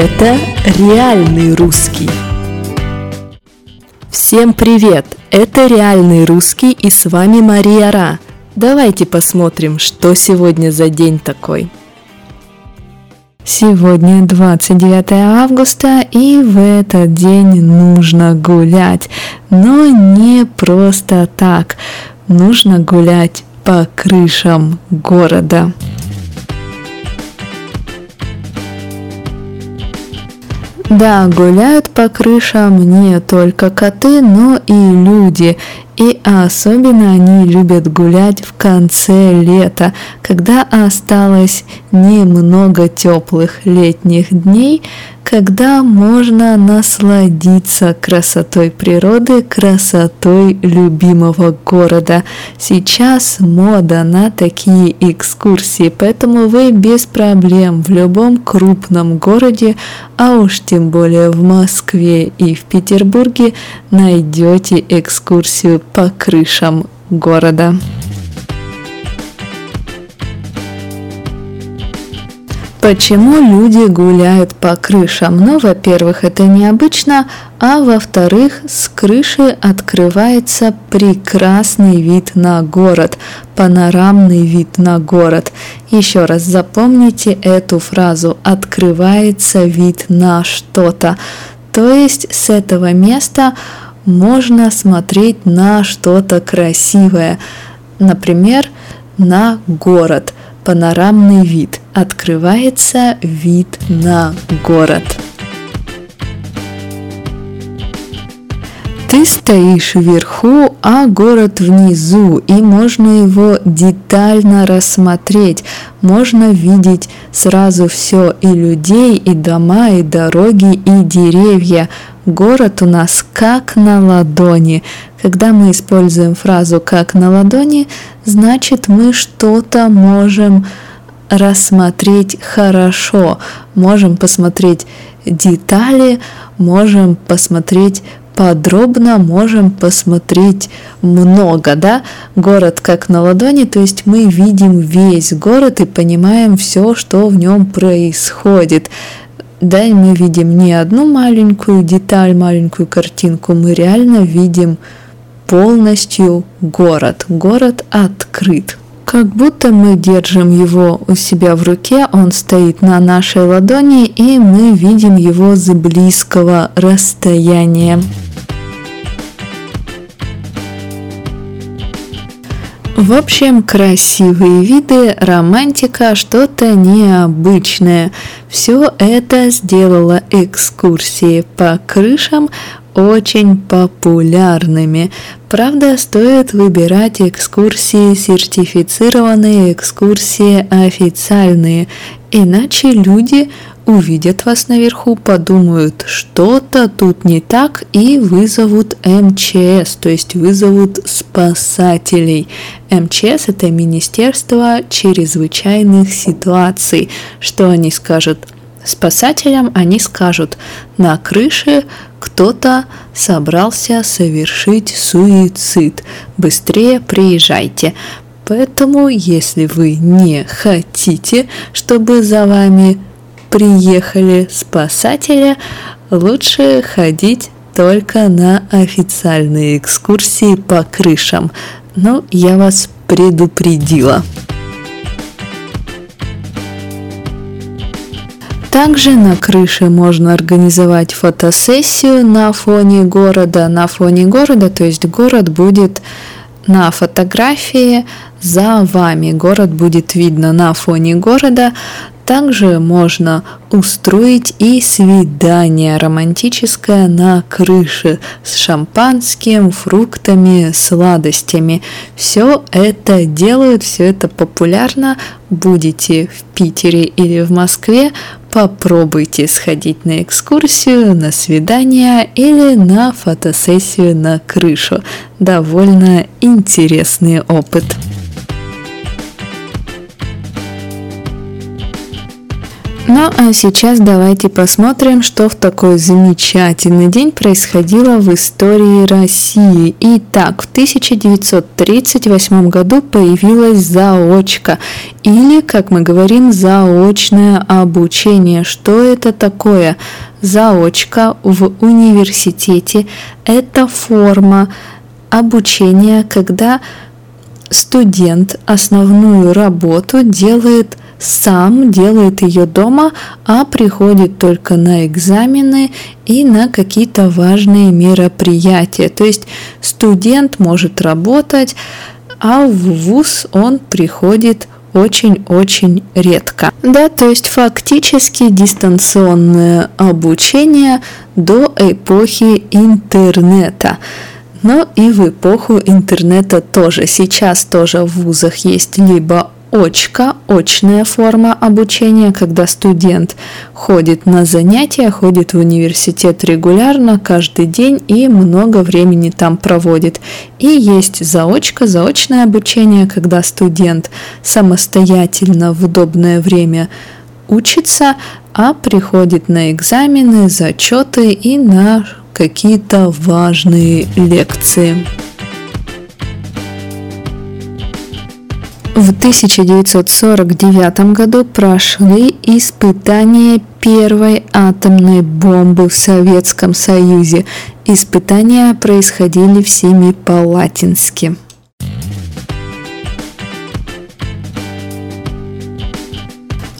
Это реальный русский. Всем привет! Это реальный русский и с вами Мария Ра. Давайте посмотрим, что сегодня за день такой. Сегодня 29 августа, и в этот день нужно гулять. Но не просто так. Нужно гулять по крышам города. Да, гуляют по крышам не только коты, но и люди. И особенно они любят гулять в конце лета, когда осталось немного теплых летних дней, когда можно насладиться красотой природы, красотой любимого города. Сейчас мода на такие экскурсии, поэтому вы без проблем в любом крупном городе, а уж тем более в Москве и в Петербурге найдете экскурсию по крышам города. Почему люди гуляют по крышам? Ну, во-первых, это необычно, а во-вторых, с крыши открывается прекрасный вид на город, панорамный вид на город. Еще раз запомните эту фразу «открывается вид на что-то». То есть с этого места можно смотреть на что-то красивое, например, на город – панорамный вид. Открывается вид на город. Ты стоишь вверху, а город внизу, и можно его детально рассмотреть. Можно видеть сразу все и людей, и дома, и дороги, и деревья. Город у нас как на ладони. Когда мы используем фразу «как на ладони», значит мы что-то можем рассмотреть хорошо, можем посмотреть детали, можем посмотреть подробно, можем посмотреть много, да, город как на ладони, то есть мы видим весь город и понимаем все, что в нем происходит. Да, и мы видим не одну маленькую деталь, маленькую картинку, мы реально видим полностью город. Город открыт. Как будто мы держим его у себя в руке, он стоит на нашей ладони, и мы видим его с близкого расстояния. В общем, красивые виды, романтика, что-то необычное. Все это сделало экскурсии по крышам очень популярными. Правда, стоит выбирать экскурсии сертифицированные, экскурсии официальные, иначе люди увидят вас наверху, подумают, что-то тут не так и вызовут МЧС, то есть вызовут спасателей. МЧС это Министерство чрезвычайных ситуаций. Что они скажут? Спасателям они скажут, на крыше кто-то собрался совершить суицид. Быстрее приезжайте. Поэтому, если вы не хотите, чтобы за вами приехали спасатели, лучше ходить только на официальные экскурсии по крышам. Но я вас предупредила. Также на крыше можно организовать фотосессию на фоне города. На фоне города, то есть город будет на фотографии за вами. Город будет видно на фоне города. Также можно устроить и свидание романтическое на крыше с шампанским, фруктами, сладостями. Все это делают, все это популярно. Будете в Питере или в Москве, попробуйте сходить на экскурсию, на свидание или на фотосессию на крышу. Довольно интересный опыт. Ну а сейчас давайте посмотрим, что в такой замечательный день происходило в истории России. Итак, в 1938 году появилась заочка, или, как мы говорим, заочное обучение. Что это такое? Заочка в университете – это форма обучения, когда студент основную работу делает – сам делает ее дома, а приходит только на экзамены и на какие-то важные мероприятия. То есть студент может работать, а в ВУЗ он приходит очень-очень редко. Да, то есть фактически дистанционное обучение до эпохи интернета. Но и в эпоху интернета тоже. Сейчас тоже в вузах есть либо очка, очная форма обучения, когда студент ходит на занятия, ходит в университет регулярно, каждый день и много времени там проводит. И есть заочка, заочное обучение, когда студент самостоятельно в удобное время учится, а приходит на экзамены, зачеты и на какие-то важные лекции. В 1949 году прошли испытания первой атомной бомбы в Советском Союзе. Испытания происходили в Семипалатинске.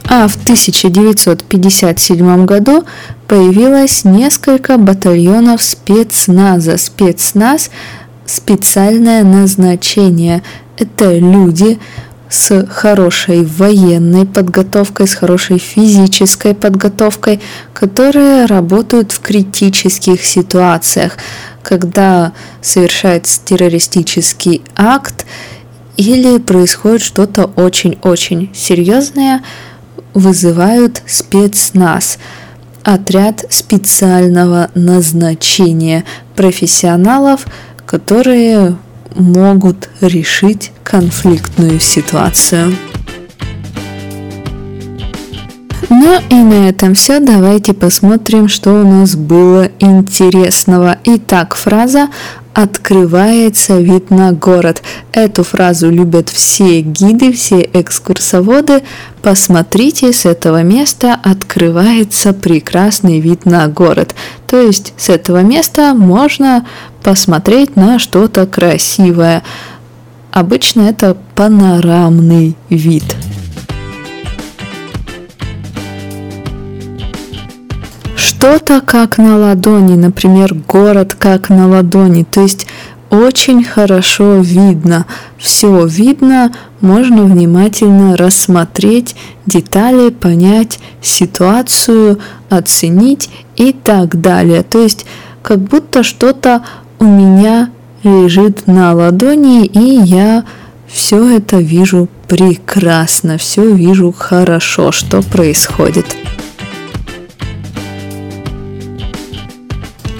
А в 1957 году появилось несколько батальонов спецназа. Спецназ – специальное назначение. Это люди, с хорошей военной подготовкой, с хорошей физической подготовкой, которые работают в критических ситуациях, когда совершается террористический акт или происходит что-то очень-очень серьезное, вызывают спецназ, отряд специального назначения профессионалов, которые могут решить конфликтную ситуацию. Ну и на этом все. Давайте посмотрим, что у нас было интересного. Итак, фраза «открывается вид на город». Эту фразу любят все гиды, все экскурсоводы. Посмотрите, с этого места открывается прекрасный вид на город. То есть с этого места можно посмотреть на что-то красивое. Обычно это панорамный вид. Что-то как на ладони, например, город как на ладони, то есть очень хорошо видно, все видно, можно внимательно рассмотреть детали, понять ситуацию, оценить и так далее. То есть как будто что-то у меня лежит на ладони, и я все это вижу прекрасно, все вижу хорошо, что происходит.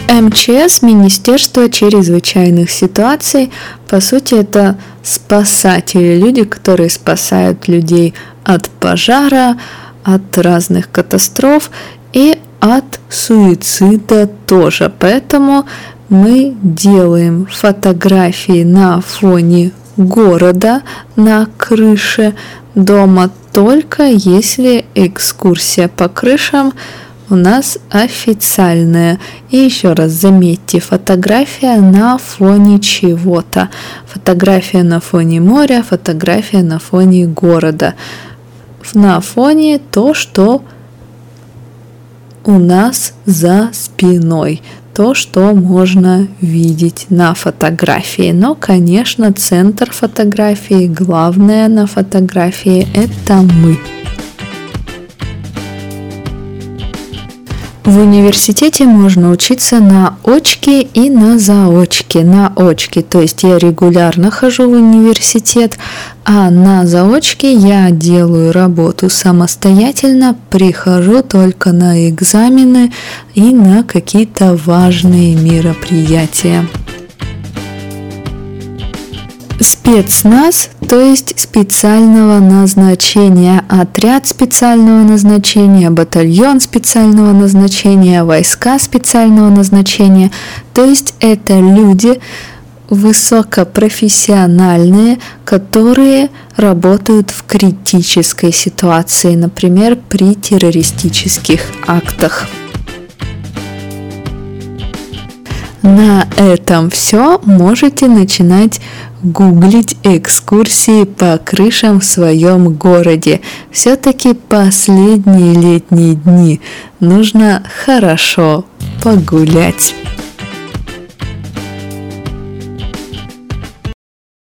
МЧС, Министерство чрезвычайных ситуаций, по сути, это спасатели, люди, которые спасают людей от пожара, от разных катастроф и от суицида тоже. Поэтому мы делаем фотографии на фоне города на крыше дома только если экскурсия по крышам у нас официальная. И еще раз заметьте, фотография на фоне чего-то. Фотография на фоне моря, фотография на фоне города. На фоне то, что у нас за спиной то, что можно видеть на фотографии. Но, конечно, центр фотографии, главное на фотографии – это мы. В университете можно учиться на очке и на заочке. На очке, то есть я регулярно хожу в университет, а на заочке я делаю работу самостоятельно, прихожу только на экзамены и на какие-то важные мероприятия. Спецназ, то есть специального назначения, отряд специального назначения, батальон специального назначения, войска специального назначения, то есть это люди, высокопрофессиональные, которые работают в критической ситуации, например, при террористических актах. На этом все. Можете начинать гуглить экскурсии по крышам в своем городе. Все-таки последние летние дни нужно хорошо погулять.